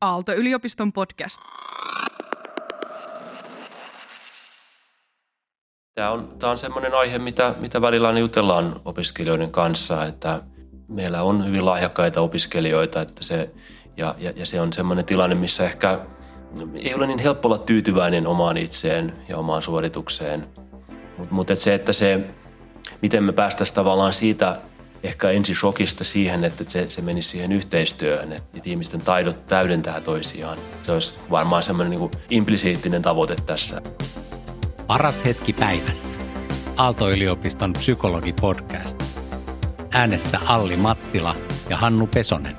Aalto-yliopiston podcast. Tämä on, tämä on sellainen aihe, mitä, mitä välillä jutellaan opiskelijoiden kanssa, että meillä on hyvin lahjakkaita opiskelijoita että se, ja, ja, ja se on sellainen tilanne, missä ehkä ei ole niin helppo olla tyytyväinen omaan itseen ja omaan suoritukseen. Mutta mut et se, että se, miten me päästäisiin tavallaan siitä ehkä ensi shokista siihen, että se, se menisi siihen yhteistyöhön, että ihmisten taidot täydentää toisiaan. Se olisi varmaan semmoinen niin implisiittinen tavoite tässä. Paras hetki päivässä. Aalto-yliopiston psykologi-podcast. Äänessä Alli Mattila ja Hannu Pesonen.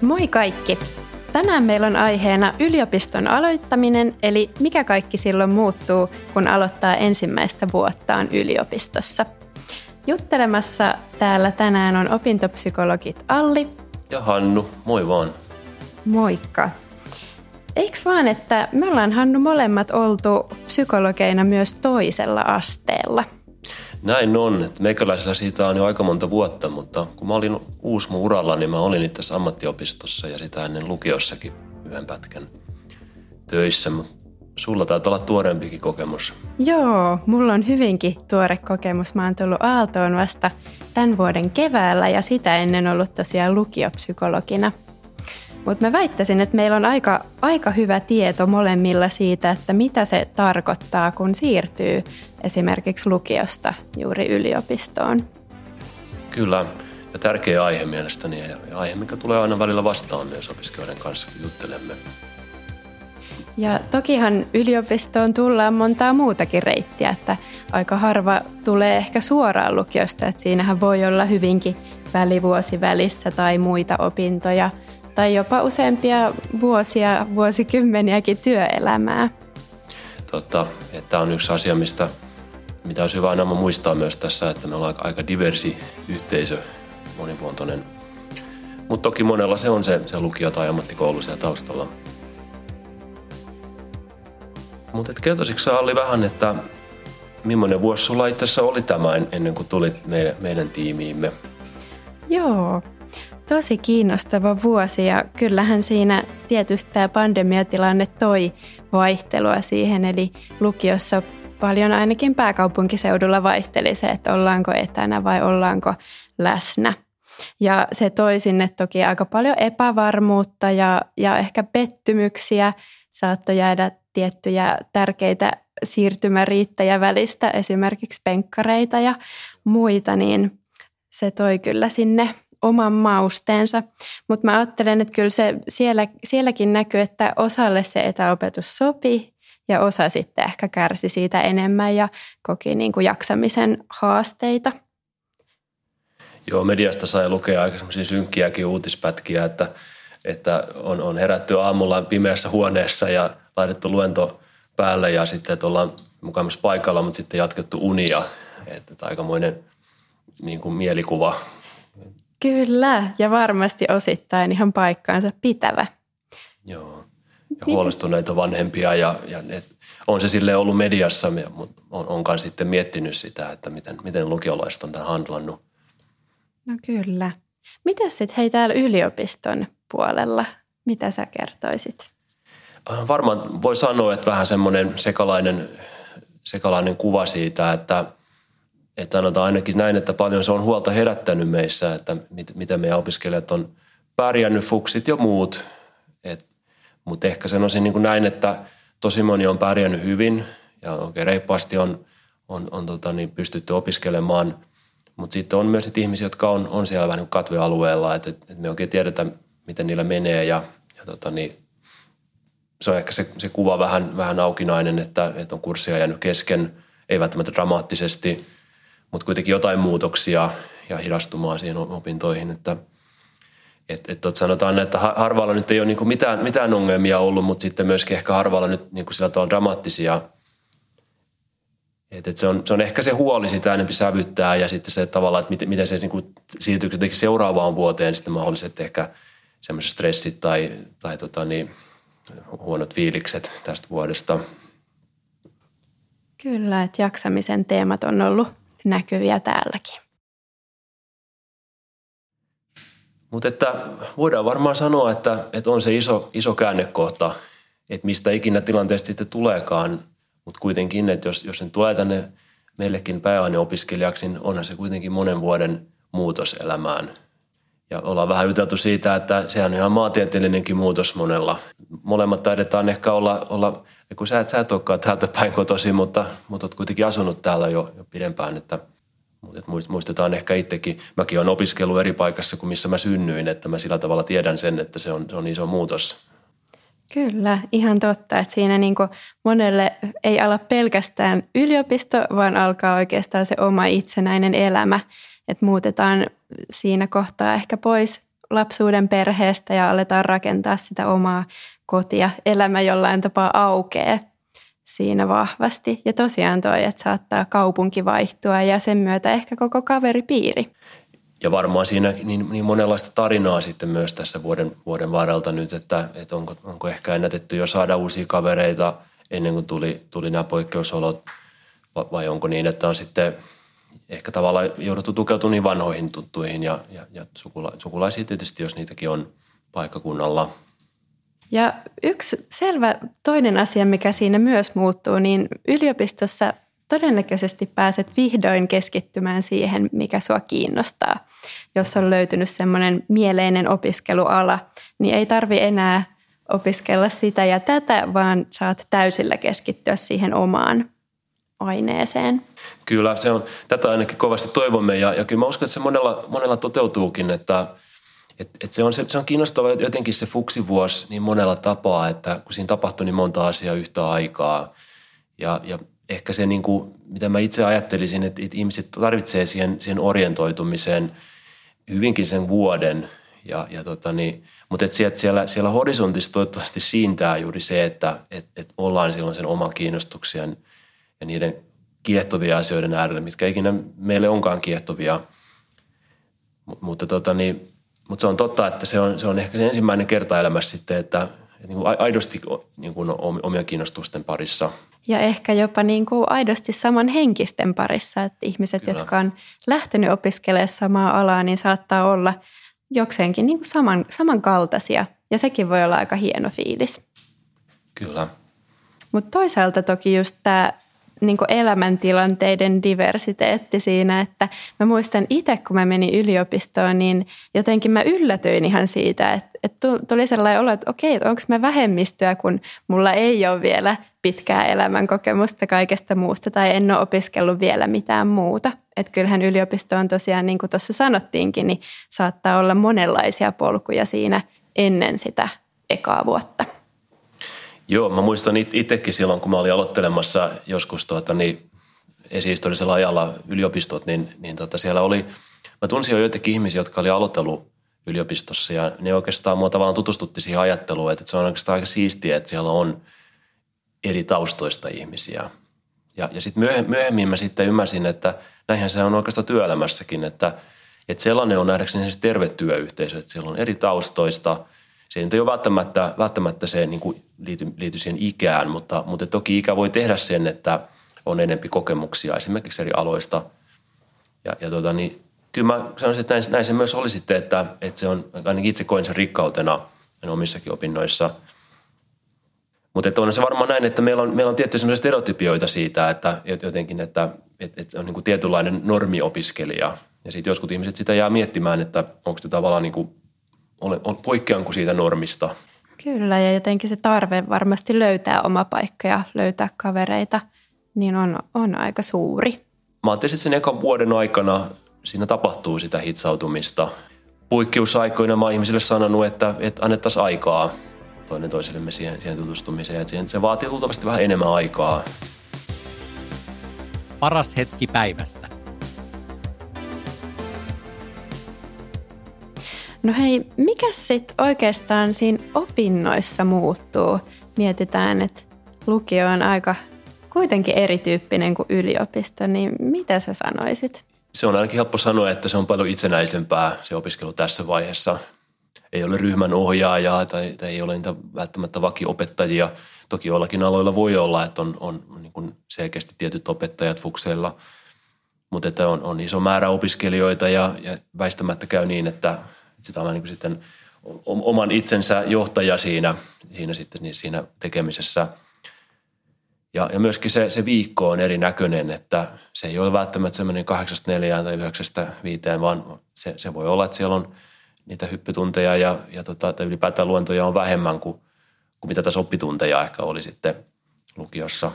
Moi kaikki! Tänään meillä on aiheena yliopiston aloittaminen, eli mikä kaikki silloin muuttuu, kun aloittaa ensimmäistä vuottaan yliopistossa. Juttelemassa täällä tänään on opintopsykologit Alli ja Hannu. Moi vaan. Moikka. Eiks vaan, että me ollaan Hannu molemmat oltu psykologeina myös toisella asteella? Näin on. Että meikäläisellä siitä on jo aika monta vuotta, mutta kun mä olin uusi mun uralla, niin mä olin itse ammattiopistossa ja sitä ennen lukiossakin yhden pätkän töissä. Mutta sulla taitaa olla tuoreempikin kokemus. Joo, mulla on hyvinkin tuore kokemus. Mä oon tullut Aaltoon vasta tämän vuoden keväällä ja sitä ennen ollut tosiaan lukiopsykologina – mutta mä väittäisin, että meillä on aika, aika hyvä tieto molemmilla siitä, että mitä se tarkoittaa, kun siirtyy esimerkiksi lukiosta juuri yliopistoon. Kyllä, ja tärkeä aihe mielestäni ja aihe, mikä tulee aina välillä vastaan myös opiskelijoiden kanssa, kun juttelemme. Ja tokihan yliopistoon tullaan montaa muutakin reittiä, että aika harva tulee ehkä suoraan lukiosta, että siinähän voi olla hyvinkin välivuosi välissä tai muita opintoja – tai jopa useampia vuosia, vuosikymmeniäkin työelämää. Totta, että on yksi asia, mistä, mitä olisi hyvä aina muistaa myös tässä, että me ollaan aika diversi yhteisö, monipuolinen. Mutta toki monella se on se, se lukio tai ammattikoulu siellä taustalla. Mutta kertoisitko sä Alli vähän, että millainen vuosi sulla itse oli tämä ennen kuin tulit meidän, meidän tiimiimme? Joo, tosi kiinnostava vuosi ja kyllähän siinä tietysti tämä pandemiatilanne toi vaihtelua siihen, eli lukiossa paljon ainakin pääkaupunkiseudulla vaihteli se, että ollaanko etänä vai ollaanko läsnä. Ja se toi sinne toki aika paljon epävarmuutta ja, ja ehkä pettymyksiä. Saattoi jäädä tiettyjä tärkeitä siirtymäriittäjä välistä, esimerkiksi penkkareita ja muita, niin se toi kyllä sinne oman mausteensa. Mutta mä ajattelen, että kyllä se siellä, sielläkin näkyy, että osalle se etäopetus sopii ja osa sitten ehkä kärsi siitä enemmän ja koki niin kuin jaksamisen haasteita. Joo, mediasta sai lukea aika synkkiäkin uutispätkiä, että, että on, on herätty aamulla pimeässä huoneessa ja laitettu luento päälle ja sitten, että ollaan mukavassa paikalla, mutta sitten jatkettu unia. Että, että aikamoinen niin kuin mielikuva Kyllä, ja varmasti osittain ihan paikkaansa pitävä. Joo, ja huolestuneita vanhempia ja, ja et, on se sille ollut mediassa, mutta on, onkaan sitten miettinyt sitä, että miten, miten lukiolaiset on tämän handlannut. No kyllä. Mitä sitten hei täällä yliopiston puolella, mitä sä kertoisit? Äh, varmaan voi sanoa, että vähän semmoinen sekalainen, sekalainen kuva siitä, että – että sanotaan ainakin näin, että paljon se on huolta herättänyt meissä, että mit, miten meidän opiskelijat on pärjännyt, fuksit ja muut. Mutta ehkä sanoisin niin kuin näin, että tosi moni on pärjännyt hyvin ja oikein reippaasti on, on, on tota, niin pystytty opiskelemaan. Mutta sitten on myös ihmisiä, jotka on, on siellä vähän niin katvealueella, että, että me oikein tiedetä, miten niillä menee ja, ja tota, niin, se on ehkä se, se kuva vähän, vähän aukinainen, että, että on kurssia jäänyt kesken, ei välttämättä dramaattisesti – mutta kuitenkin jotain muutoksia ja hidastumaan siihen opintoihin, että et, et, et sanotaan, että harvalla nyt ei ole niinku mitään, mitään ongelmia ollut, mutta sitten myöskin ehkä harvalla nyt niinku sillä tavalla dramaattisia. Et, et se, on, se on ehkä se huoli sitä enemmän sävyttää ja sitten se tavalla, että miten, miten se niinku siirtyy seuraavaan vuoteen sitten mahdolliset ehkä semmoiset stressit tai, tai tota niin, huonot fiilikset tästä vuodesta. Kyllä, että jaksamisen teemat on ollut näkyviä täälläkin. Mutta että voidaan varmaan sanoa, että, että on se iso, iso käännekohta, että mistä ikinä tilanteesta sitten tuleekaan, mutta kuitenkin, että jos, jos sen tulee tänne meillekin pääaineopiskelijaksi, niin onhan se kuitenkin monen vuoden muutos elämään. Ja ollaan vähän juteltu siitä, että sehän on ihan maantieteellinenkin muutos monella. Molemmat taidetaan ehkä olla, olla kun sä et, sä et olekaan täältä päin kotosi, mutta, mutta olet kuitenkin asunut täällä jo, jo pidempään, että mutta muistetaan ehkä itsekin, mäkin olen opiskellut eri paikassa kuin missä mä synnyin, että mä sillä tavalla tiedän sen, että se on, se on iso muutos. Kyllä, ihan totta, että siinä niin monelle ei ala pelkästään yliopisto, vaan alkaa oikeastaan se oma itsenäinen elämä, että muutetaan siinä kohtaa ehkä pois lapsuuden perheestä ja aletaan rakentaa sitä omaa kotia. Elämä jollain tapaa aukeaa siinä vahvasti. Ja tosiaan toi, että saattaa kaupunki vaihtua ja sen myötä ehkä koko kaveripiiri. Ja varmaan siinä niin, niin monenlaista tarinaa sitten myös tässä vuoden, vuoden varrelta nyt, että, että onko, onko ehkä ennätetty jo saada uusia kavereita ennen kuin tuli, tuli nämä poikkeusolot vai onko niin, että on sitten ehkä tavallaan jouduttu tukeutumaan niin vanhoihin tuttuihin ja, ja, ja sukula, sukulaisia tietysti, jos niitäkin on paikkakunnalla – ja yksi selvä toinen asia, mikä siinä myös muuttuu, niin yliopistossa todennäköisesti pääset vihdoin keskittymään siihen, mikä sua kiinnostaa. Jos on löytynyt semmoinen mieleinen opiskeluala, niin ei tarvi enää opiskella sitä ja tätä, vaan saat täysillä keskittyä siihen omaan aineeseen. Kyllä, se on, tätä ainakin kovasti toivomme ja, ja kyllä mä uskon, että se monella, monella toteutuukin, että – et, et se, on, se, se on kiinnostava jotenkin se fuksivuosi niin monella tapaa, että kun siinä tapahtui niin monta asiaa yhtä aikaa. Ja, ja ehkä se, niin kuin, mitä mä itse ajattelisin, että, että ihmiset tarvitsee siihen, siihen orientoitumiseen hyvinkin sen vuoden. Ja, ja tota niin, mutta et siellä, siellä, siellä horisontissa toivottavasti siintää juuri se, että et, et ollaan silloin sen oman kiinnostuksen ja niiden kiehtovia asioiden äärellä, mitkä ikinä meille onkaan kiehtovia. Mutta tota niin, mutta se on totta, että se on, se on ehkä se ensimmäinen kerta elämässä sitten, että, että niin kuin aidosti niin kuin omia kiinnostusten parissa. Ja ehkä jopa niin kuin aidosti saman henkisten parissa, että ihmiset, Kyllä. jotka on lähtenyt opiskelemaan samaa alaa, niin saattaa olla jokseenkin niin kuin saman, samankaltaisia. Ja sekin voi olla aika hieno fiilis. Kyllä. Mutta toisaalta toki just tämä niin elämäntilanteiden diversiteetti siinä, että mä muistan itse, kun mä menin yliopistoon, niin jotenkin mä yllätyin ihan siitä, että, että tuli sellainen olo, että okei, onko mä vähemmistöä, kun mulla ei ole vielä pitkää elämänkokemusta kaikesta muusta tai en ole opiskellut vielä mitään muuta. Että kyllähän yliopisto on tosiaan, niin kuin tuossa sanottiinkin, niin saattaa olla monenlaisia polkuja siinä ennen sitä ekaa vuotta. Joo, mä muistan itsekin silloin, kun mä olin aloittelemassa joskus tuota, niin esihistorisella ajalla yliopistot, niin, niin tota, siellä oli, mä tunsin jo joitakin ihmisiä, jotka oli aloitellut yliopistossa ja ne oikeastaan mua tavallaan tutustutti siihen ajatteluun, että se on oikeastaan aika siistiä, että siellä on eri taustoista ihmisiä. Ja, ja sitten myöhemmin mä sitten ymmärsin, että näinhän se on oikeastaan työelämässäkin, että, että sellainen on nähdäkseni siis terve työyhteisö, että siellä on eri taustoista – se ei ole välttämättä, välttämättä se niin kuin liity, liity siihen ikään, mutta, mutta toki ikä voi tehdä sen, että on enempi kokemuksia esimerkiksi eri aloista. Ja, ja tota, niin, kyllä mä sanoisin, että näin, näin se myös oli sitten, että, että se on, ainakin itse koin sen rikkautena omissakin opinnoissa. Mutta on se varmaan näin, että meillä on, meillä on tiettyjä sellaisia stereotypioita siitä, että jotenkin, että, että, että on niin kuin tietynlainen normiopiskelija. Ja sitten joskus ihmiset sitä jää miettimään, että onko se tavallaan niin kuin poikkeanko siitä normista. Kyllä, ja jotenkin se tarve varmasti löytää oma paikka ja löytää kavereita, niin on, on aika suuri. Mä ajattelin, että sen ekan vuoden aikana siinä tapahtuu sitä hitsautumista. Poikkeusaikoina mä oon ihmisille sanonut, että, että annettaisiin aikaa toinen toisellemme siihen, siihen tutustumiseen. Että siihen, se vaatii luultavasti vähän enemmän aikaa. Paras hetki päivässä – No hei, mikä sitten oikeastaan siinä opinnoissa muuttuu? Mietitään, että lukio on aika kuitenkin erityyppinen kuin yliopisto, niin mitä sä sanoisit? Se on ainakin helppo sanoa, että se on paljon itsenäisempää se opiskelu tässä vaiheessa. Ei ole ryhmän ohjaajaa tai, tai ei ole niitä välttämättä vakiopettajia. Toki joillakin aloilla voi olla, että on, on niin kuin selkeästi tietyt opettajat fukseilla, mutta että on, on iso määrä opiskelijoita ja, ja väistämättä käy niin, että sitä on niin sitten oman itsensä johtaja siinä, siinä, sitten, niin siinä tekemisessä. Ja, ja myöskin se, se viikko on erinäköinen, että se ei ole välttämättä semmoinen kahdeksasta neljään tai yhdeksästä viiteen, vaan se, se voi olla, että siellä on niitä hyppytunteja ja, ja tota, tai ylipäätään luentoja on vähemmän kuin, kuin mitä tässä oppitunteja ehkä oli sitten lukiossa.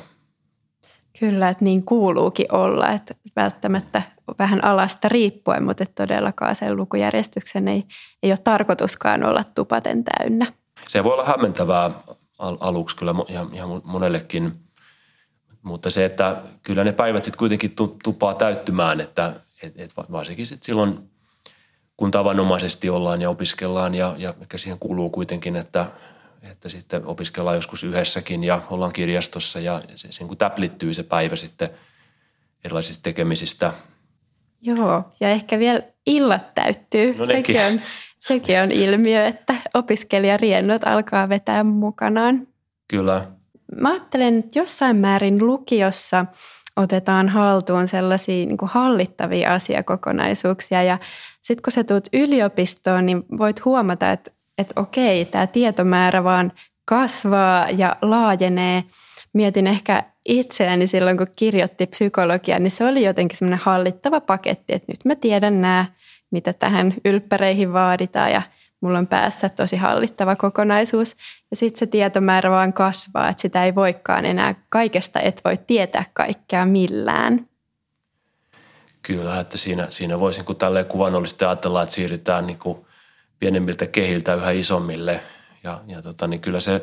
Kyllä, että niin kuuluukin olla, että välttämättä vähän alasta riippuen, mutta todellakaan sen lukujärjestyksen ei, ei ole tarkoituskaan olla tupaten täynnä. Se voi olla hämmentävää al- aluksi kyllä ihan, ihan monellekin, mutta se, että kyllä ne päivät sitten kuitenkin tupaa täyttymään, että et, et varsinkin sitten silloin, kun tavanomaisesti ollaan ja opiskellaan ja, ja ehkä siihen kuuluu kuitenkin, että, että sitten opiskellaan joskus yhdessäkin ja ollaan kirjastossa ja se, se kun täplittyy se päivä sitten erilaisista tekemisistä – Joo, ja ehkä vielä illat täyttyy. No sekin, on, sekin on ilmiö, että opiskelijariennot alkaa vetää mukanaan. Kyllä. Mä ajattelen, että jossain määrin lukiossa otetaan haltuun sellaisia niin kuin hallittavia asiakokonaisuuksia ja sitten kun sä tulet yliopistoon, niin voit huomata, että, että okei, tämä tietomäärä vaan kasvaa ja laajenee. Mietin ehkä itseäni silloin, kun kirjoitti psykologiaa, niin se oli jotenkin semmoinen hallittava paketti, että nyt mä tiedän nämä, mitä tähän ylppäreihin vaaditaan ja mulla on päässä tosi hallittava kokonaisuus. Ja sitten se tietomäärä vaan kasvaa, että sitä ei voikaan enää kaikesta, et voi tietää kaikkea millään. Kyllä, että siinä, siinä voisin kun tälleen kuvannollisesti ajatella, että siirrytään niin kuin pienemmiltä kehiltä yhä isommille. Ja, ja tota, niin kyllä se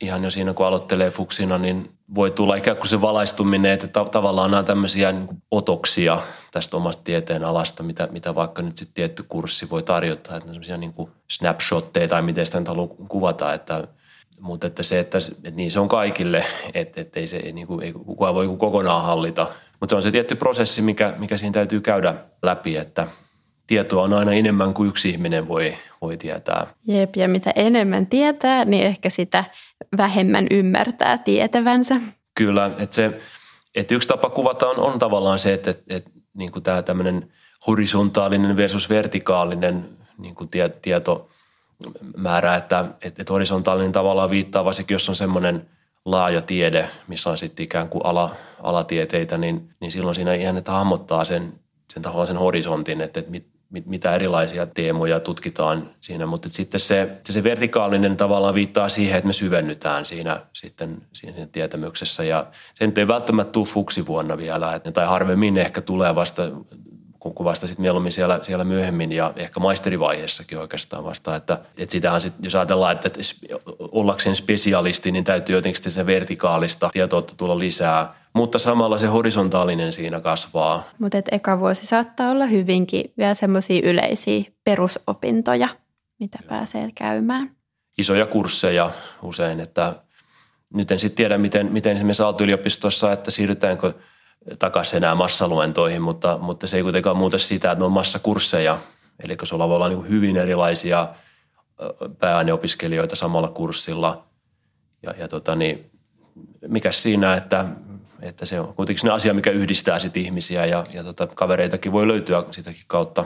ihan jo siinä, kun aloittelee fuksina, niin voi tulla ikään kuin se valaistuminen, että ta- tavallaan nämä tämmöisiä niin otoksia tästä omasta tieteen alasta, mitä, mitä vaikka nyt sitten tietty kurssi voi tarjota, että semmoisia niin snapshotteja tai miten sitä nyt haluaa kuvata, että mutta että se, että, että niin se on kaikille, että, että ei, se, ei, niin kuin, ei kukaan voi kokonaan hallita. Mutta se on se tietty prosessi, mikä, mikä siinä täytyy käydä läpi, että tietoa on aina enemmän kuin yksi ihminen voi, voi tietää. Jep, ja mitä enemmän tietää, niin ehkä sitä vähemmän ymmärtää tietävänsä. Kyllä, että se, että yksi tapa kuvata on, on tavallaan se, että, että, että niin kuin tämä tämmöinen horisontaalinen versus vertikaalinen niin kuin tie, tietomäärä, että, että, että horisontaalinen tavallaan viittaa varsinkin, jos on semmoinen laaja tiede, missä on sitten ikään kuin ala, alatieteitä, niin, niin silloin siinä ihan, että hahmottaa sen, sen tavallaan sen horisontin, että, että mit, mitä erilaisia teemoja tutkitaan siinä, mutta sitten se, se vertikaalinen tavallaan viittaa siihen, että me syvennytään siinä sitten siinä tietämyksessä. Ja se nyt ei välttämättä tule fuksivuonna vielä, että, tai harvemmin ehkä tulee vasta kun vasta sitten mieluummin siellä, siellä myöhemmin ja ehkä maisterivaiheessakin oikeastaan vasta, että, että sitähän sitten, jos ajatellaan, että, ollakseen spesialisti, niin täytyy jotenkin se vertikaalista tietoa tulla lisää, mutta samalla se horisontaalinen siinä kasvaa. Mutta eka vuosi saattaa olla hyvinkin vielä semmoisia yleisiä perusopintoja, mitä Joo. pääsee käymään. Isoja kursseja usein, että nyt en sitten tiedä, miten, miten esimerkiksi Aalto-yliopistossa, että siirrytäänkö takaisin enää massaluentoihin, mutta, mutta se ei kuitenkaan muuta sitä, että ne on massakursseja. Eli sulla voi olla niin hyvin erilaisia pääaineopiskelijoita samalla kurssilla. Ja, ja tota niin, mikä siinä, että että se on kuitenkin se asia, mikä yhdistää sit ihmisiä ja, ja tota, kavereitakin voi löytyä sitäkin kautta.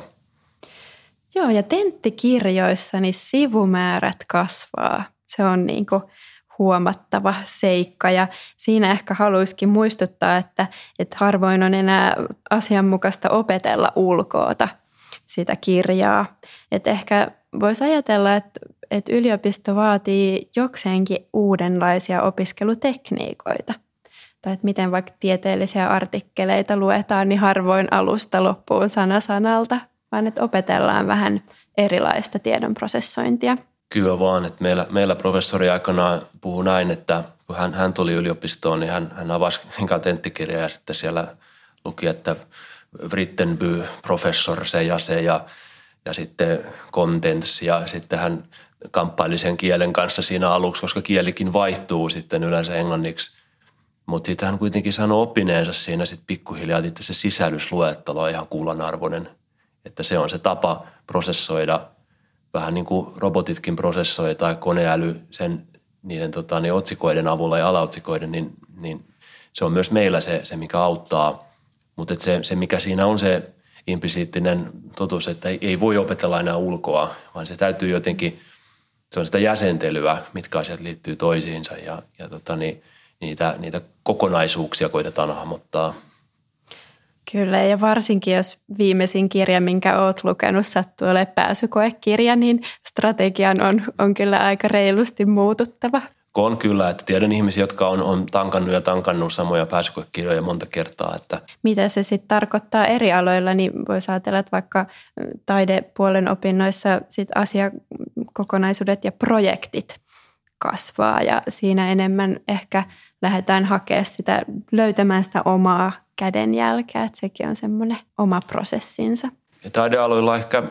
Joo, ja tenttikirjoissa niin sivumäärät kasvaa. Se on niin kuin huomattava seikka ja siinä ehkä haluaisikin muistuttaa, että, että harvoin on enää asianmukaista opetella ulkoota sitä kirjaa. Että ehkä voisi ajatella, että, että yliopisto vaatii jokseenkin uudenlaisia opiskelutekniikoita – tai että miten vaikka tieteellisiä artikkeleita luetaan, niin harvoin alusta loppuun sana sanalta, vaan että opetellaan vähän erilaista tiedon prosessointia. Kyllä vaan, että meillä, meillä professori aikanaan puhui näin, että kun hän, hän tuli yliopistoon, niin hän, hän avasi tenttikirjaa ja sitten siellä luki, että Writtenby, professor se ja se ja, ja sitten contents ja sitten hän kamppaili sen kielen kanssa siinä aluksi, koska kielikin vaihtuu sitten yleensä englanniksi – mutta sitten hän kuitenkin sanoi oppineensa siinä sitten pikkuhiljaa, että se sisällysluettelo on ihan kullanarvoinen. Että se on se tapa prosessoida, vähän niin kuin robotitkin prosessoi tai koneäly sen niiden tota, niin otsikoiden avulla ja alaotsikoiden, niin, niin se on myös meillä se, se mikä auttaa. Mutta se, se, mikä siinä on se implisiittinen totuus, että ei, ei voi opetella enää ulkoa, vaan se täytyy jotenkin, se on sitä jäsentelyä, mitkä asiat liittyy toisiinsa ja, ja tota, niin, niitä, niitä kokonaisuuksia koitetaan hahmottaa. Kyllä, ja varsinkin jos viimeisin kirja, minkä olet lukenut, sattuu olemaan pääsykoekirja, niin strategian on, on kyllä aika reilusti muututtava. On kyllä, että tiedän ihmisiä, jotka on, on tankannut ja tankannut samoja pääsykoekirjoja monta kertaa. Että. Mitä se sitten tarkoittaa eri aloilla, niin voisi ajatella, että vaikka taidepuolen opinnoissa sit asiakokonaisuudet ja projektit kasvaa ja siinä enemmän ehkä lähdetään hakemaan sitä, löytämään sitä omaa kädenjälkeä, että sekin on semmoinen oma prosessinsa. Ja taidealoilla ehkä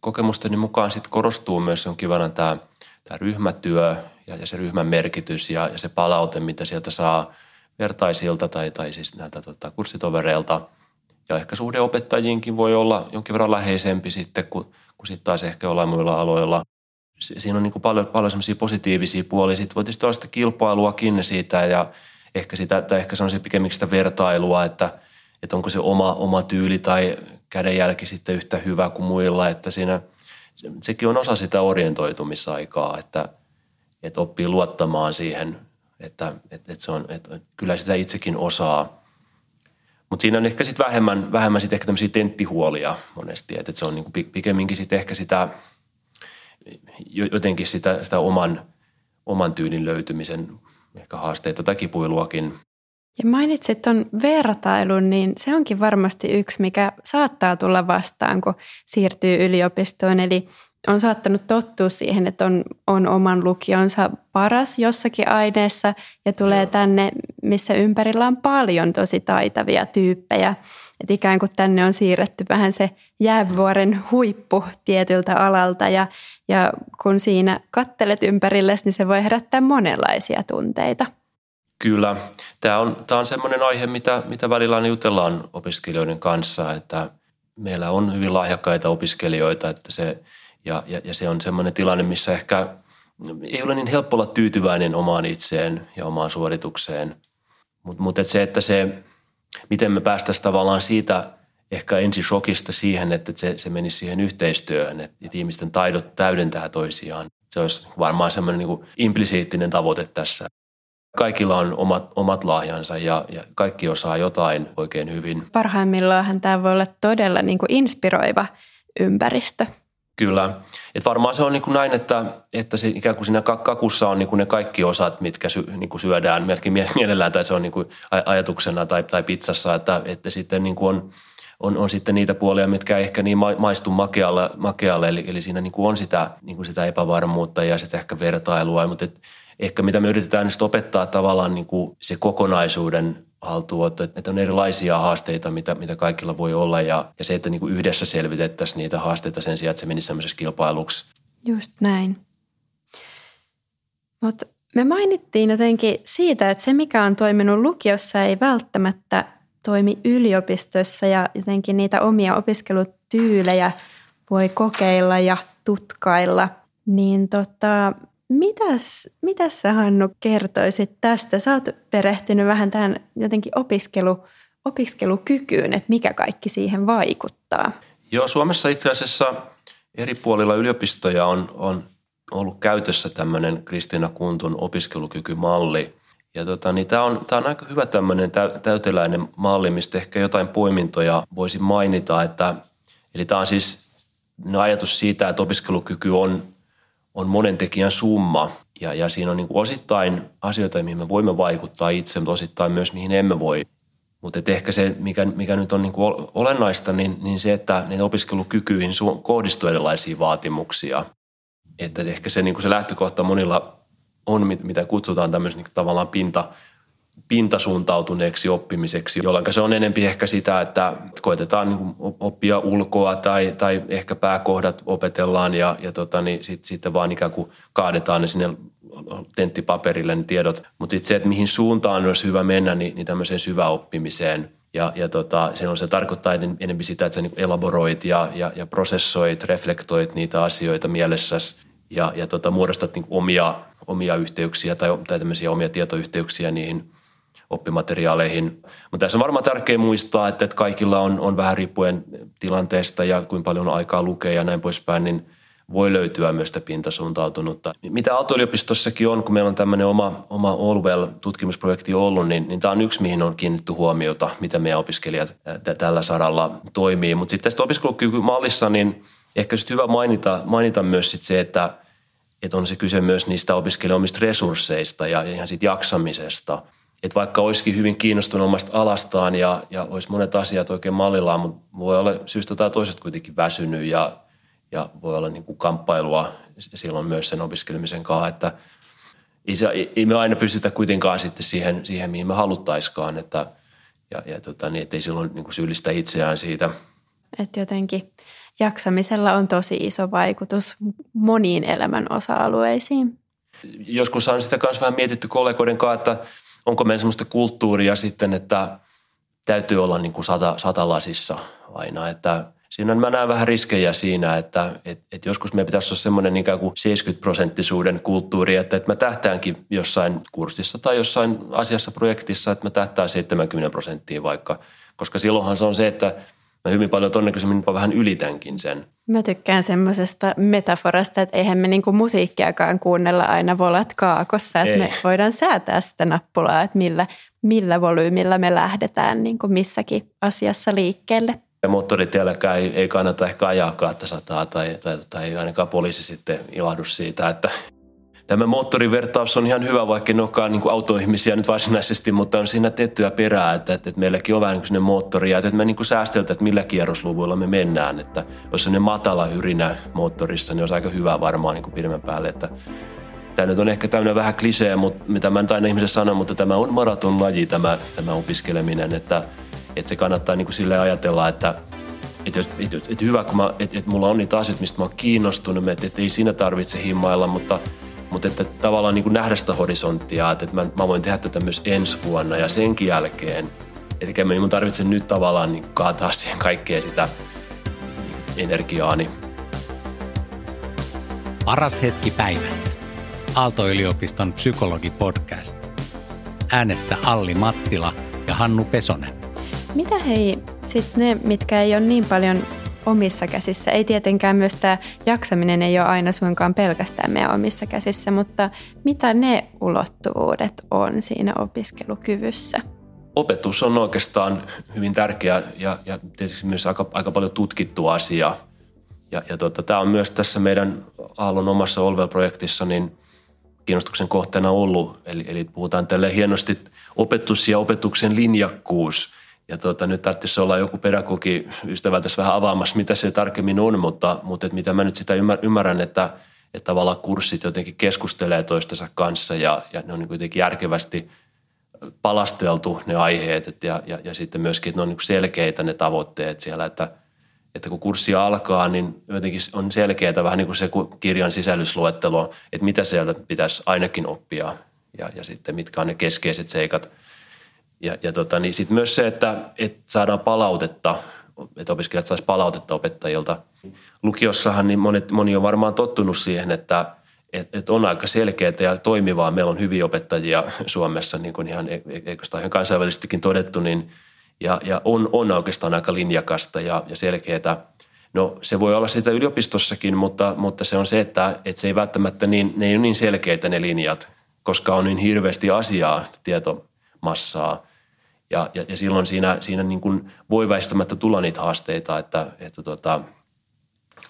kokemusteni mukaan sit korostuu myös jonkin verran tämä, tämä ryhmätyö ja, ja se ryhmän merkitys ja, ja se palaute, mitä sieltä saa vertaisilta tai, tai siis näiltä tota, kurssitovereilta. Ja ehkä suhde opettajiinkin voi olla jonkin verran läheisempi sitten kuin, kuin sitten taas ehkä jollain muilla aloilla. Siinä on niin kuin paljon, paljon semmoisia positiivisia puolia. Sitten voi tietysti olla sitä kilpailuakin siitä ja ehkä, sitä, tai ehkä se pikemminkin sitä vertailua, että, että onko se oma, oma tyyli tai kädenjälki sitten yhtä hyvä kuin muilla. Että siinä, sekin on osa sitä orientoitumisaikaa, että – että oppii luottamaan siihen, että, että, että, se on, että kyllä sitä itsekin osaa. Mutta siinä on ehkä sitten vähemmän, vähemmän sit ehkä tämmöisiä tenttihuolia monesti, että, että se on niinku pikemminkin sitten ehkä sitä jotenkin sitä, sitä oman, oman tyylin löytymisen ehkä haasteita tai kipuiluakin. Ja mainitsit tuon vertailun, niin se onkin varmasti yksi, mikä saattaa tulla vastaan, kun siirtyy yliopistoon. Eli on saattanut tottua siihen, että on, on oman lukionsa paras jossakin aineessa ja tulee tänne, missä ympärillä on paljon tosi taitavia tyyppejä. Että ikään kuin tänne on siirretty vähän se jäävuoren huippu tietyltä alalta ja, ja kun siinä kattelet ympärillesi, niin se voi herättää monenlaisia tunteita. Kyllä. Tämä on, tämä on sellainen aihe, mitä, mitä välillä jutellaan opiskelijoiden kanssa, että meillä on hyvin lahjakkaita opiskelijoita, että se – ja, ja, ja se on semmoinen tilanne, missä ehkä ei ole niin helppo olla tyytyväinen omaan itseen ja omaan suoritukseen. Mutta mut et se, että se, miten me päästäisiin tavallaan siitä ehkä ensi shokista siihen, että se, se menisi siihen yhteistyöhön, että, että ihmisten taidot täydentää toisiaan. Se olisi varmaan semmoinen niin implisiittinen tavoite tässä. Kaikilla on omat, omat lahjansa ja, ja kaikki osaa jotain oikein hyvin. Parhaimmillaan tämä voi olla todella niin kuin inspiroiva ympäristö. Kyllä. Et varmaan se on niin kuin näin, että, että se ikään kuin siinä kakussa on niin kuin ne kaikki osat, mitkä sy, niin kuin syödään melkein mielellään, tai se on niin kuin ajatuksena tai, tai pizzassa, että, että sitten niin kuin on, on, on sitten niitä puolia, mitkä ei ehkä niin maistu makealle, makealle eli, eli siinä niin kuin on sitä, niin kuin sitä epävarmuutta ja sitä ehkä vertailua, mutta et ehkä mitä me yritetään niin opettaa tavallaan niin kuin se kokonaisuuden haltuunotto, että on erilaisia haasteita, mitä, mitä kaikilla voi olla ja, ja se, että niin kuin yhdessä selvitettäisiin niitä haasteita sen sijaan, että se menisi semmoisessa kilpailuksi. Just näin. Mutta me mainittiin jotenkin siitä, että se mikä on toiminut lukiossa ei välttämättä toimi yliopistossa ja jotenkin niitä omia opiskelutyylejä voi kokeilla ja tutkailla. Niin tota, Mitäs, mitäs sä Hannu kertoisit tästä? Sä oot perehtynyt vähän tähän jotenkin opiskelu, opiskelukykyyn, että mikä kaikki siihen vaikuttaa. Joo, Suomessa itse asiassa eri puolilla yliopistoja on, on ollut käytössä tämmöinen Kristiina Kuntun opiskelukykymalli. Ja tota, niin tämä on, on aika hyvä tämmöinen täyteläinen malli, mistä ehkä jotain poimintoja voisi mainita. Että, eli tämä on siis ajatus siitä, että opiskelukyky on on monen tekijän summa ja, ja siinä on niin kuin osittain asioita, mihin me voimme vaikuttaa itse, mutta osittain myös mihin emme voi. Mutta ehkä se, mikä, mikä nyt on niin kuin olennaista, niin, niin se, että ne opiskelukykyihin kohdistuu erilaisia vaatimuksia. Että ehkä se, niin kuin se lähtökohta monilla on, mitä kutsutaan tämmöisen niin tavallaan pinta, pintasuuntautuneeksi oppimiseksi, jolloin se on enempi ehkä sitä, että koitetaan niin oppia ulkoa tai, tai ehkä pääkohdat opetellaan ja, ja tota, niin sitten sit vaan ikään kuin kaadetaan ne sinne tenttipaperille ne tiedot. Mutta sitten se, että mihin suuntaan olisi hyvä mennä, niin, niin tämmöiseen syväoppimiseen. Ja, ja tota, on se tarkoittaa enemmän sitä, että sä niin elaboroit ja, ja, ja prosessoit, reflektoit niitä asioita mielessäsi ja, ja tota, muodostat niin omia, omia yhteyksiä tai, tai tämmöisiä omia tietoyhteyksiä niihin – oppimateriaaleihin. Mutta tässä on varmaan tärkeää muistaa, että, että kaikilla on, on vähän riippuen tilanteesta ja kuinka paljon on aikaa lukea ja näin poispäin, niin voi löytyä myös sitä pintasuuntautunutta. Mitä Aalto-yliopistossakin on, kun meillä on tämmöinen oma, oma Allwell-tutkimusprojekti ollut, niin, niin tämä on yksi, mihin on kiinnitty huomiota, miten meidän opiskelijat t- tällä saralla toimii. Mutta sitten tästä opiskelukykymallissa, niin ehkä hyvä mainita, mainita myös sit se, että, että on se kyse myös niistä opiskelijoiden omista resursseista ja ihan siitä jaksamisesta – että vaikka olisikin hyvin kiinnostunut omasta alastaan ja, ja olisi monet asiat oikein mallillaan, mutta voi olla syystä tai toisesta kuitenkin väsynyt ja, ja voi olla niin kuin kamppailua silloin myös sen opiskelemisen kanssa, että ei, se, ei me aina pystytä kuitenkaan sitten siihen, siihen mihin me haluttaiskaan, että, ja, ja tota, niin, ettei silloin niin kuin syyllistä itseään siitä. Että jotenkin jaksamisella on tosi iso vaikutus moniin elämän osa-alueisiin. Joskus on sitä myös vähän mietitty kollegoiden kanssa, että onko meillä sellaista kulttuuria sitten, että täytyy olla niin kuin sata, satalasissa aina, että siinä mä näen vähän riskejä siinä, että et, et joskus meidän pitäisi olla semmoinen ikään kuin 70-prosenttisuuden kulttuuri, että, että mä tähtäänkin jossain kurssissa tai jossain asiassa projektissa, että mä tähtään 70 prosenttiin vaikka, koska silloinhan se on se, että mä hyvin paljon todennäköisemmin jopa vähän ylitänkin sen. Mä tykkään semmoisesta metaforasta, että eihän me niinku musiikkiakaan kuunnella aina volat kaakossa, että Ei. me voidaan säätää sitä nappulaa, että millä, millä volyymilla me lähdetään niinku missäkin asiassa liikkeelle. Ja moottoritielläkään ei, ei kannata ehkä ajaa 200 tai, tai, tai ei ainakaan poliisi sitten ilahdu siitä, että Tämä moottorivertaus on ihan hyvä, vaikka en olekaan niin autoihmisiä nyt varsinaisesti, mutta on siinä tiettyä perää, että, että, että meilläkin on vähän niin moottori ja että me niin säästeltä, että millä kierrosluvuilla me mennään. Että jos sellainen matala yrinä moottorissa, niin olisi aika hyvä varmaan niin pidemmän päälle. Että tämä nyt on ehkä tämmöinen vähän klisee, mutta mitä mä nyt aina ihmiselle sanon, mutta tämä on maratonlaji tämä, tämä opiskeleminen, että, että se kannattaa niin sille ajatella, että että, että, että, että hyvä, kun mä, että, että mulla on niitä asioita, mistä mä oon kiinnostunut, että, että ei siinä tarvitse himmailla, mutta – mutta että tavallaan niin kuin nähdä sitä horisonttia, että mä, mä voin tehdä tätä myös ensi vuonna ja senkin jälkeen. Eli mä mun tarvitse nyt tavallaan niin kaataa siihen kaikkea sitä energiaani. Paras hetki päivässä. Aalto-yliopiston psykologipodcast. Äänessä Alli Mattila ja Hannu Pesonen. Mitä hei, sitten ne, mitkä ei ole niin paljon omissa käsissä. Ei tietenkään myös tämä jaksaminen ei ole aina suinkaan pelkästään meidän omissa käsissä, mutta mitä ne ulottuvuudet on siinä opiskelukyvyssä? Opetus on oikeastaan hyvin tärkeä ja, ja tietysti myös aika, aika paljon tutkittu asia. Ja, ja tota, tämä on myös tässä meidän Aallon omassa Olvel-projektissa niin kiinnostuksen kohteena ollut. Eli, eli puhutaan tälle hienosti opetus ja opetuksen linjakkuus – ja tuota, nyt tarvitsisi olla joku pedagogi ystävä tässä vähän avaamassa, mitä se tarkemmin on, mutta, mutta että mitä mä nyt sitä ymmärrän, että, että tavallaan kurssit jotenkin keskustelee toistensa kanssa ja, ja ne on niin kuitenkin järkevästi palasteltu ne aiheet että ja, ja, ja sitten myöskin, että ne on niin selkeitä ne tavoitteet siellä, että, että kun kurssi alkaa, niin jotenkin on selkeää vähän niin kuin se kirjan sisällysluettelo, että mitä sieltä pitäisi ainakin oppia ja, ja sitten mitkä on ne keskeiset seikat – ja, ja tota, niin sitten myös se, että, että saadaan palautetta, että opiskelijat saisi palautetta opettajilta. Lukiossahan niin monet, moni on varmaan tottunut siihen, että, että, että on aika selkeää ja toimivaa. Meillä on hyviä opettajia Suomessa, niin kuin ihan, eikö sitä ihan kansainvälisestikin todettu, niin, ja, ja on, on oikeastaan aika linjakasta ja, ja selkeää. No se voi olla sitä yliopistossakin, mutta, mutta se on se, että, että se ei välttämättä niin, ne ei ole niin selkeitä ne linjat, koska on niin hirveästi asiaa, tietomassaa – ja, ja, ja silloin siinä, siinä niin kuin voi väistämättä tulla niitä haasteita, että, että tota,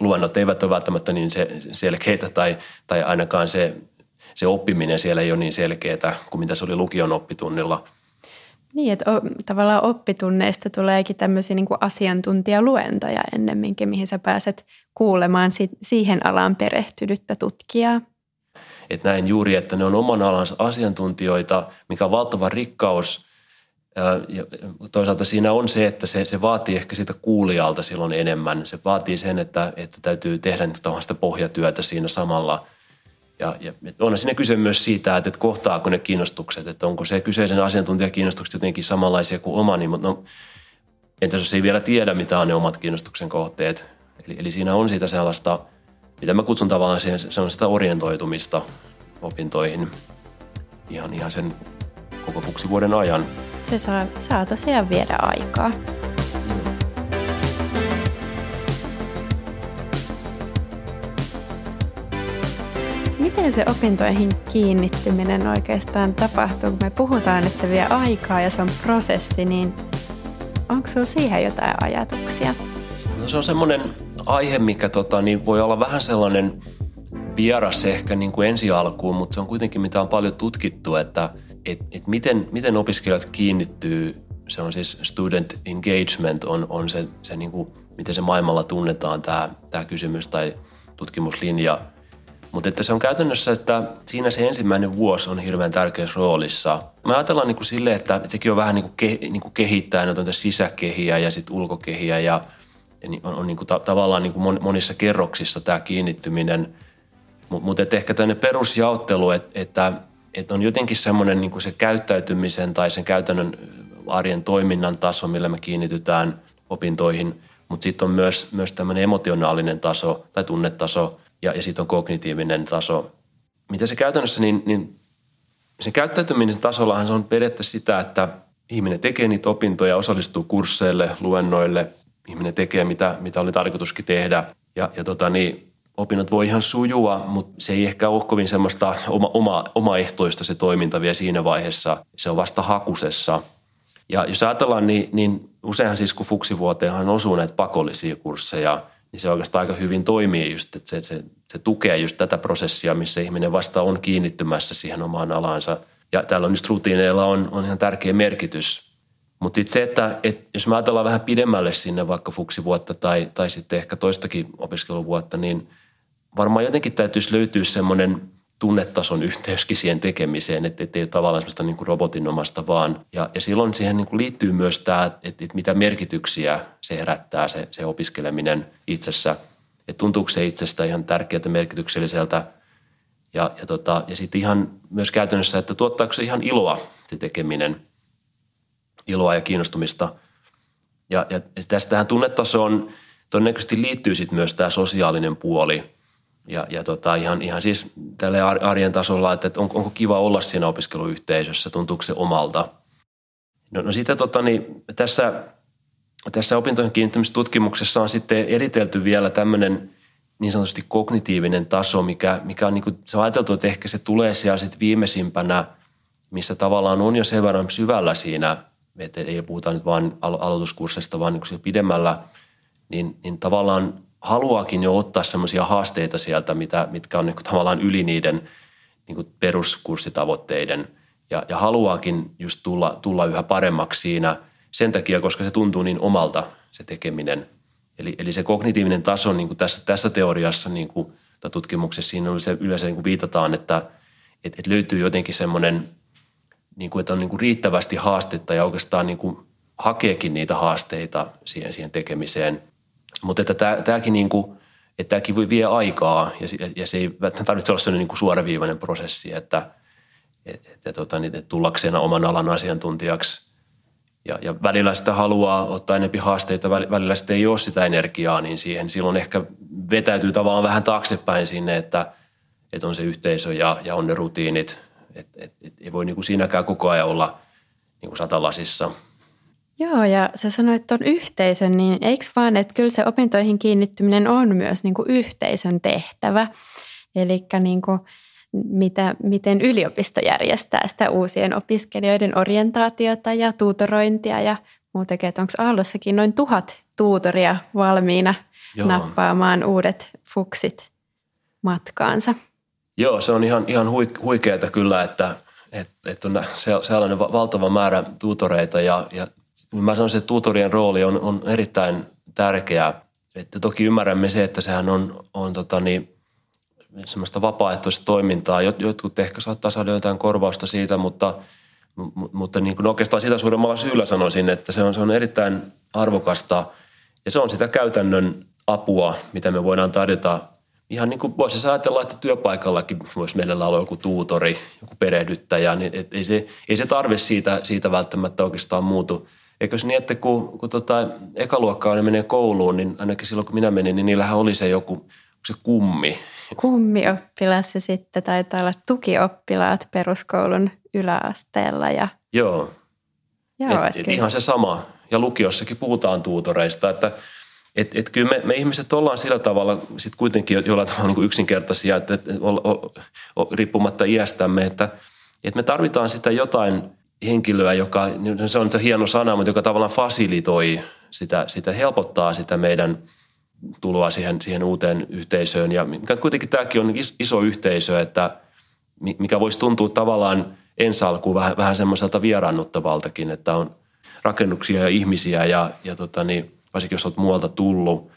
luennot eivät ole välttämättä niin se, selkeitä tai, tai ainakaan se, se oppiminen siellä ei ole niin selkeää kuin mitä se oli lukion oppitunnilla. Niin, että tavallaan oppitunneista tuleekin tämmöisiä niin kuin asiantuntijaluentoja ennemminkin, mihin sä pääset kuulemaan si- siihen alaan perehtynyttä tutkijaa. Et näin juuri, että ne on oman alansa asiantuntijoita, mikä on valtava rikkaus – ja toisaalta siinä on se, että se, se vaatii ehkä sitä kuulijalta silloin enemmän. Se vaatii sen, että, että täytyy tehdä sitä pohjatyötä siinä samalla. Ja, ja on siinä kyse myös siitä, että, että kohtaako ne kiinnostukset, että onko se kyseisen asiantuntijan kiinnostukset jotenkin samanlaisia kuin omani, mutta no, entäs jos ei vielä tiedä, mitä on ne omat kiinnostuksen kohteet. Eli, eli siinä on siitä sellaista, mitä mä kutsun tavallaan siihen, se on sitä orientoitumista opintoihin ihan, ihan sen koko fuksivuoden ajan. Se saa, saa tosiaan viedä aikaa. Miten se opintoihin kiinnittyminen oikeastaan tapahtuu, kun me puhutaan, että se vie aikaa ja se on prosessi, niin onko sinulla siihen jotain ajatuksia? No se on semmoinen aihe, mikä tota, niin voi olla vähän sellainen vieras ehkä niin kuin ensi alkuun, mutta se on kuitenkin mitä on paljon tutkittu, että et, et miten, miten opiskelijat kiinnittyy, se on siis student engagement on, on se, se niin kuin, miten se maailmalla tunnetaan tämä, tämä kysymys tai tutkimuslinja. Mutta että se on käytännössä, että siinä se ensimmäinen vuosi on hirveän tärkeässä roolissa. Me ajatellaan niin kuin silleen, että, että sekin on vähän niin kuin, ke, niin kuin kehittää noita sisäkehiä ja sitten ulkokehiä ja, ja on, on niin kuin ta, tavallaan niin kuin monissa kerroksissa tämä kiinnittyminen. Mutta mut ehkä tämmöinen perusjaottelu, että, että, että on jotenkin semmoinen niin se käyttäytymisen tai sen käytännön arjen toiminnan taso, millä me kiinnitytään opintoihin, mutta sitten on myös, myös tämmöinen emotionaalinen taso tai tunnetaso ja, ja sitten on kognitiivinen taso. Mitä se käytännössä, niin, niin sen käyttäytymisen tasollahan se on periaatteessa sitä, että ihminen tekee niitä opintoja, osallistuu kursseille, luennoille, ihminen tekee mitä, mitä oli tarkoituskin tehdä ja, ja tota, niin, opinnot voi ihan sujua, mutta se ei ehkä ole kovin semmoista oma, oma, omaehtoista se toiminta vielä siinä vaiheessa. Se on vasta hakusessa – ja jos ajatellaan, niin, niin useinhan siis kun fuksivuoteenhan osuu näitä pakollisia kursseja, niin se oikeastaan aika hyvin toimii just, että se, se, se tukee just tätä prosessia, missä ihminen vasta on kiinnittymässä siihen omaan alaansa. Ja täällä on just rutiineilla on, on ihan tärkeä merkitys. Mutta sitten se, että et, jos me ajatellaan vähän pidemmälle sinne vaikka fuksivuotta tai, tai sitten ehkä toistakin opiskeluvuotta, niin varmaan jotenkin täytyisi löytyä semmoinen – tunnetason yhteyskin siihen tekemiseen, että ei ole tavallaan sellaista niin kuin robotinomasta vaan. Ja, ja silloin siihen niin kuin liittyy myös tämä, että, että mitä merkityksiä se herättää se, se opiskeleminen itsessä. Että tuntuuko se itsestä ihan tärkeältä merkitykselliseltä ja, ja, tota, ja sitten ihan myös käytännössä, että tuottaako se ihan iloa se tekeminen, iloa ja kiinnostumista. Ja, ja tästä tähän tunnetasoon todennäköisesti liittyy sitten myös tämä sosiaalinen puoli – ja, ja tota, ihan, ihan siis tälle arjen tasolla, että, on, onko kiva olla siinä opiskeluyhteisössä, tuntuuko se omalta. No, no sitten tota, niin tässä, tässä opintojen kiinnittämistutkimuksessa on sitten eritelty vielä tämmöinen niin sanotusti kognitiivinen taso, mikä, mikä on, niin kuin, se on ajateltu, että ehkä se tulee siellä sitten viimeisimpänä, missä tavallaan on jo sen verran syvällä siinä, että ei puhuta nyt vain aloituskurssista, vaan niin pidemmällä, niin, niin tavallaan haluaakin jo ottaa semmoisia haasteita sieltä, mitä, mitkä on niin kuin tavallaan yli niiden niin kuin peruskurssitavoitteiden ja, ja haluaakin just tulla, tulla yhä paremmaksi siinä sen takia, koska se tuntuu niin omalta se tekeminen. Eli, eli se kognitiivinen taso niin kuin tässä, tässä teoriassa niin kuin, tai tutkimuksessa siinä se yleensä niin kuin viitataan, että et, et löytyy jotenkin semmoinen, niin että on niin kuin riittävästi haastetta ja oikeastaan niin kuin hakeekin niitä haasteita siihen, siihen tekemiseen – mutta että tämä, tämäkin, niin kuin, että tämäkin voi vie aikaa ja, ja se ei välttämättä tarvitse olla sellainen niin suoraviivainen prosessi, että, että, että, tota, niin, että tullakseen oman alan asiantuntijaksi ja, ja välillä sitä haluaa ottaa enempi haasteita, välillä sitä ei ole sitä energiaa, niin siihen silloin ehkä vetäytyy tavallaan vähän taaksepäin sinne, että, että on se yhteisö ja, ja on ne rutiinit. Että et, et, ei voi niin kuin siinäkään koko ajan olla niin kuin satalasissa – Joo, ja sä sanoit tuon yhteisön, niin eikö vaan, että kyllä se opintoihin kiinnittyminen on myös niin kuin yhteisön tehtävä. Eli niin kuin mitä, miten yliopisto järjestää sitä uusien opiskelijoiden orientaatiota ja tuutorointia ja muutenkin, että onko Aallossakin noin tuhat tuutoria valmiina Joo. nappaamaan uudet fuksit matkaansa. Joo, se on ihan, ihan huikeaa kyllä, että, että, että on sellainen valtava määrä tuutoreita ja, ja mä sanoisin, että tutorien rooli on, on erittäin tärkeä. Että toki ymmärrämme se, että sehän on, on tota niin, semmoista vapaaehtoista toimintaa. Jotkut ehkä saattaa saada jotain korvausta siitä, mutta, mutta niin kuin oikeastaan sitä suuremmalla syyllä sanoisin, että se on, se on erittäin arvokasta ja se on sitä käytännön apua, mitä me voidaan tarjota. Ihan niin kuin voisi ajatella, että työpaikallakin voisi meillä olla joku tuutori, joku perehdyttäjä, niin et ei se, ei se tarve siitä, siitä välttämättä oikeastaan muutu – Eikös niin, että kun, kun tota, ekaluokkaa ne menee kouluun, niin ainakin silloin kun minä menin, niin niillähän oli se joku se kummi, kummioppilas ja sitten taitaa olla tukioppilaat peruskoulun yläasteella. Ja... Joo. Joo et, et ihan se sama. Ja lukiossakin puhutaan tuutoreista, että et, et kyllä me, me ihmiset ollaan sillä tavalla sit kuitenkin jollain tavalla niin kuin yksinkertaisia, että, että o, riippumatta iästämme, että, että me tarvitaan sitä jotain henkilöä, joka, se on se hieno sana, mutta joka tavallaan fasilitoi sitä, sitä helpottaa sitä meidän tuloa siihen, siihen uuteen yhteisöön. Ja kuitenkin tämäkin on iso yhteisö, että mikä voisi tuntua tavallaan ensi alkuun vähän, vähän semmoiselta vieraannuttavaltakin, että on rakennuksia ja ihmisiä ja, ja tota niin, varsinkin jos olet muualta tullut,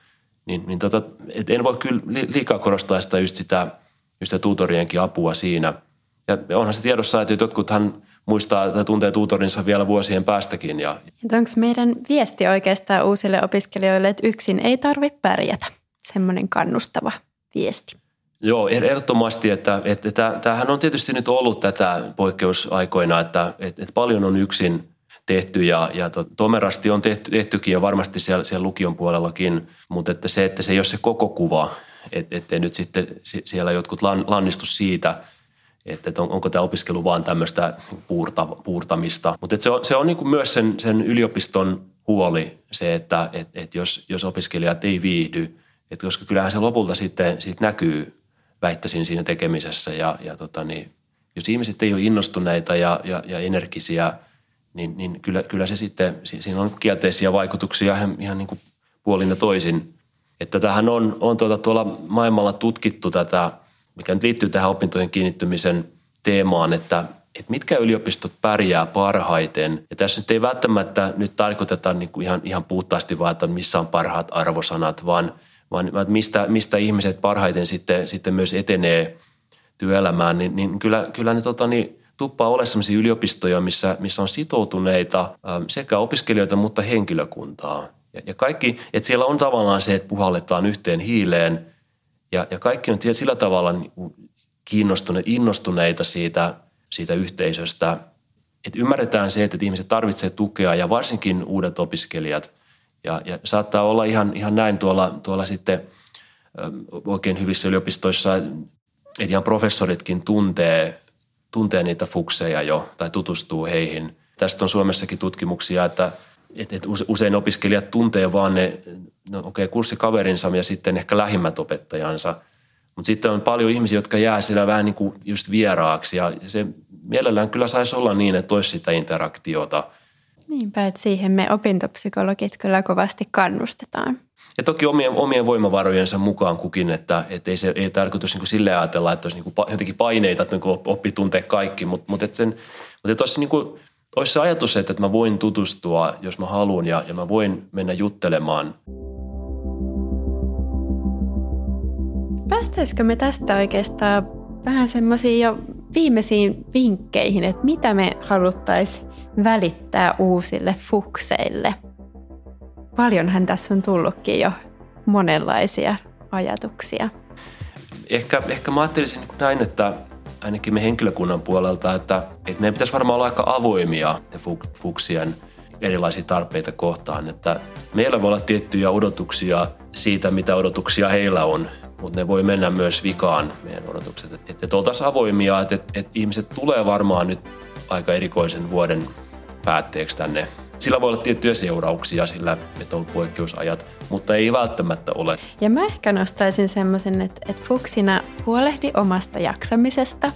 niin, niin tota, et en voi kyllä liikaa korostaa sitä just sitä, just sitä tutorienkin apua siinä. Ja onhan se tiedossa, että jotkuthan muistaa tai tuntee tutorinsa vielä vuosien päästäkin. Ja... Onko meidän viesti oikeastaan uusille opiskelijoille, että yksin ei tarvitse pärjätä? Semmoinen kannustava viesti. Joo, ehdottomasti, että, että, että tämähän on tietysti nyt ollut tätä poikkeusaikoina, että, että, että paljon on yksin tehty ja, ja to, tomerasti on tehty, tehtykin ja varmasti siellä, siellä lukion puolellakin, mutta että se, että se ei ole se koko kuva, että, ettei nyt sitten siellä jotkut lannistu siitä – että, on, onko tämä opiskelu vaan tämmöistä puurta, puurtamista. Mutta se on, se on niin kuin myös sen, sen yliopiston huoli se, että et, et jos, jos opiskelijat ei viihdy, että koska kyllähän se lopulta sitten siitä näkyy, väittäisin siinä tekemisessä ja, ja tota niin, jos ihmiset ei ole innostuneita ja, ja, ja energisiä, niin, niin kyllä, kyllä se sitten, siinä on kielteisiä vaikutuksia ihan, ihan niin kuin puolin ja toisin. Että tähän on, on tuota, tuolla maailmalla tutkittu tätä – mikä nyt liittyy tähän opintojen kiinnittymisen teemaan, että, että mitkä yliopistot pärjää parhaiten. Ja tässä nyt ei välttämättä nyt tarkoiteta niin kuin ihan, ihan puhtaasti vaan, että missä on parhaat arvosanat, vaan, vaan mistä, mistä ihmiset parhaiten sitten, sitten myös etenee työelämään, niin, niin kyllä, kyllä ne tota, niin, tuppaa olla sellaisia yliopistoja, missä, missä on sitoutuneita sekä opiskelijoita, mutta henkilökuntaa. Ja, ja kaikki, että siellä on tavallaan se, että puhalletaan yhteen hiileen – ja, ja kaikki on sillä tavalla kiinnostuneita, innostuneita siitä, siitä yhteisöstä, että ymmärretään se, että ihmiset tarvitsevat tukea ja varsinkin uudet opiskelijat. Ja, ja saattaa olla ihan, ihan näin tuolla, tuolla sitten oikein hyvissä yliopistoissa, että ihan professoritkin tuntee, tuntee niitä fukseja jo tai tutustuu heihin. Tästä on Suomessakin tutkimuksia, että – et, et usein opiskelijat tuntee vaan ne no, okay, kurssikaverinsa ja sitten ehkä lähimmät opettajansa. Mutta sitten on paljon ihmisiä, jotka jää siellä vähän niin kuin just vieraaksi ja se mielellään kyllä saisi olla niin, että olisi sitä interaktiota. Niinpä, että siihen me opintopsykologit kyllä kovasti kannustetaan. Ja toki omien, omien voimavarojensa mukaan kukin, että, että ei se ei tarkoitus niin sille ajatella, että olisi niin kuin jotenkin paineita, että niin oppi tuntee kaikki, mutta, mutta, että, sen, mutta että olisi niin kuin olisi se ajatus, että mä voin tutustua, jos mä haluan, ja, ja mä voin mennä juttelemaan. Päästäisikö me tästä oikeastaan vähän semmoisiin jo viimeisiin vinkkeihin, että mitä me haluttaisiin välittää uusille fukseille? Paljonhan tässä on tullutkin jo monenlaisia ajatuksia. Ehkä, ehkä mä ajattelisin näin, että ainakin me henkilökunnan puolelta, että, että meidän pitäisi varmaan olla aika avoimia ja fuksien erilaisia tarpeita kohtaan. Että meillä voi olla tiettyjä odotuksia siitä, mitä odotuksia heillä on, mutta ne voi mennä myös vikaan, meidän odotukset. Että, että oltaisiin avoimia, että, että, että ihmiset tulee varmaan nyt aika erikoisen vuoden päätteeksi tänne sillä voi olla tiettyjä seurauksia sillä, että on poikkeusajat, mutta ei välttämättä ole. Ja mä ehkä nostaisin semmoisen, että, että fuksina huolehdi omasta jaksamisesta.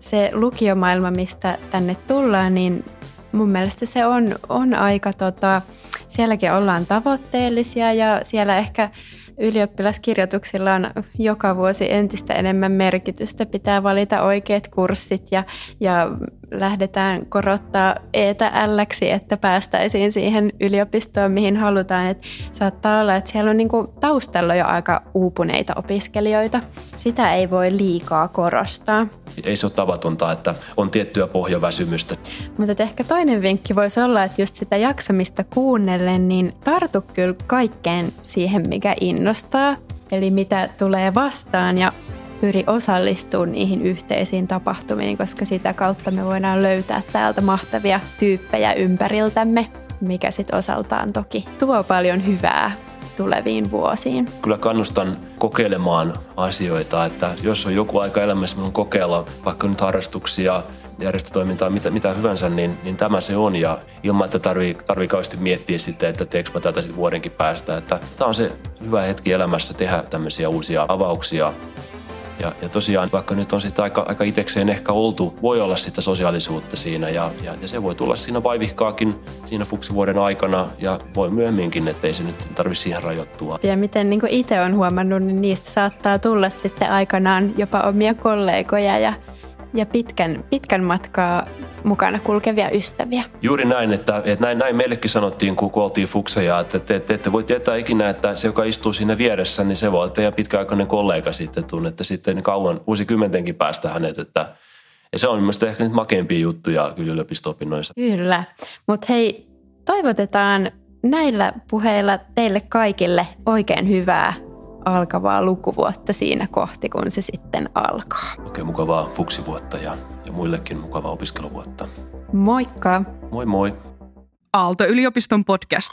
Se lukiomaailma, mistä tänne tullaan, niin mun mielestä se on, on aika, tota, sielläkin ollaan tavoitteellisia ja siellä ehkä ylioppilaskirjoituksilla on joka vuosi entistä enemmän merkitystä. Pitää valita oikeat kurssit ja, ja lähdetään korottaa eetä älläksi, että päästäisiin siihen yliopistoon, mihin halutaan. Et saattaa olla, että siellä on niinku taustalla jo aika uupuneita opiskelijoita. Sitä ei voi liikaa korostaa. Ei se ole tavatonta, että on tiettyä pohjaväsymystä. Mutta ehkä toinen vinkki voisi olla, että just sitä jaksamista kuunnellen, niin tartu kyllä kaikkeen siihen, mikä innostaa. Eli mitä tulee vastaan ja pyri osallistumaan niihin yhteisiin tapahtumiin, koska sitä kautta me voidaan löytää täältä mahtavia tyyppejä ympäriltämme, mikä sitten osaltaan toki tuo paljon hyvää tuleviin vuosiin? Kyllä kannustan kokeilemaan asioita, että jos on joku aika elämässä minun kokeilla vaikka nyt harrastuksia, järjestötoimintaa, mitä, mitä hyvänsä, niin, niin tämä se on. Ja ilman, että tarvii, tarvii kauheasti miettiä sitten, että teekö mä tätä sitten vuodenkin päästä. Että tämä on se hyvä hetki elämässä tehdä tämmöisiä uusia avauksia. Ja, ja tosiaan, vaikka nyt on sitten aika, aika itekseen ehkä oltu, voi olla sitä sosiaalisuutta siinä ja, ja, ja se voi tulla siinä vaivihkaakin siinä fuksivuoden aikana ja voi myöhemminkin, ettei se nyt tarvitse siihen rajoittua. Ja miten niin itse on huomannut, niin niistä saattaa tulla sitten aikanaan jopa omia kollegoja ja ja pitkän, pitkän matkaa mukana kulkevia ystäviä. Juuri näin, että, että näin, näin meillekin sanottiin, kun oltiin fukseja, että te, te ette voi tietää ikinä, että se, joka istuu siinä vieressä, niin se voi olla teidän pitkäaikainen kollega sitten, tunnette sitten kauan vuosikymmentenkin päästä hänet, että ja se on minusta ehkä nyt makeimpia juttuja kyllä yliopisto-opinnoissa. Kyllä, mutta hei, toivotetaan näillä puheilla teille kaikille oikein hyvää alkavaa lukuvuotta siinä kohti, kun se sitten alkaa. Oikein mukavaa fuksivuotta ja, ja muillekin mukavaa opiskeluvuotta. Moikka! Moi moi! Aalto-yliopiston podcast.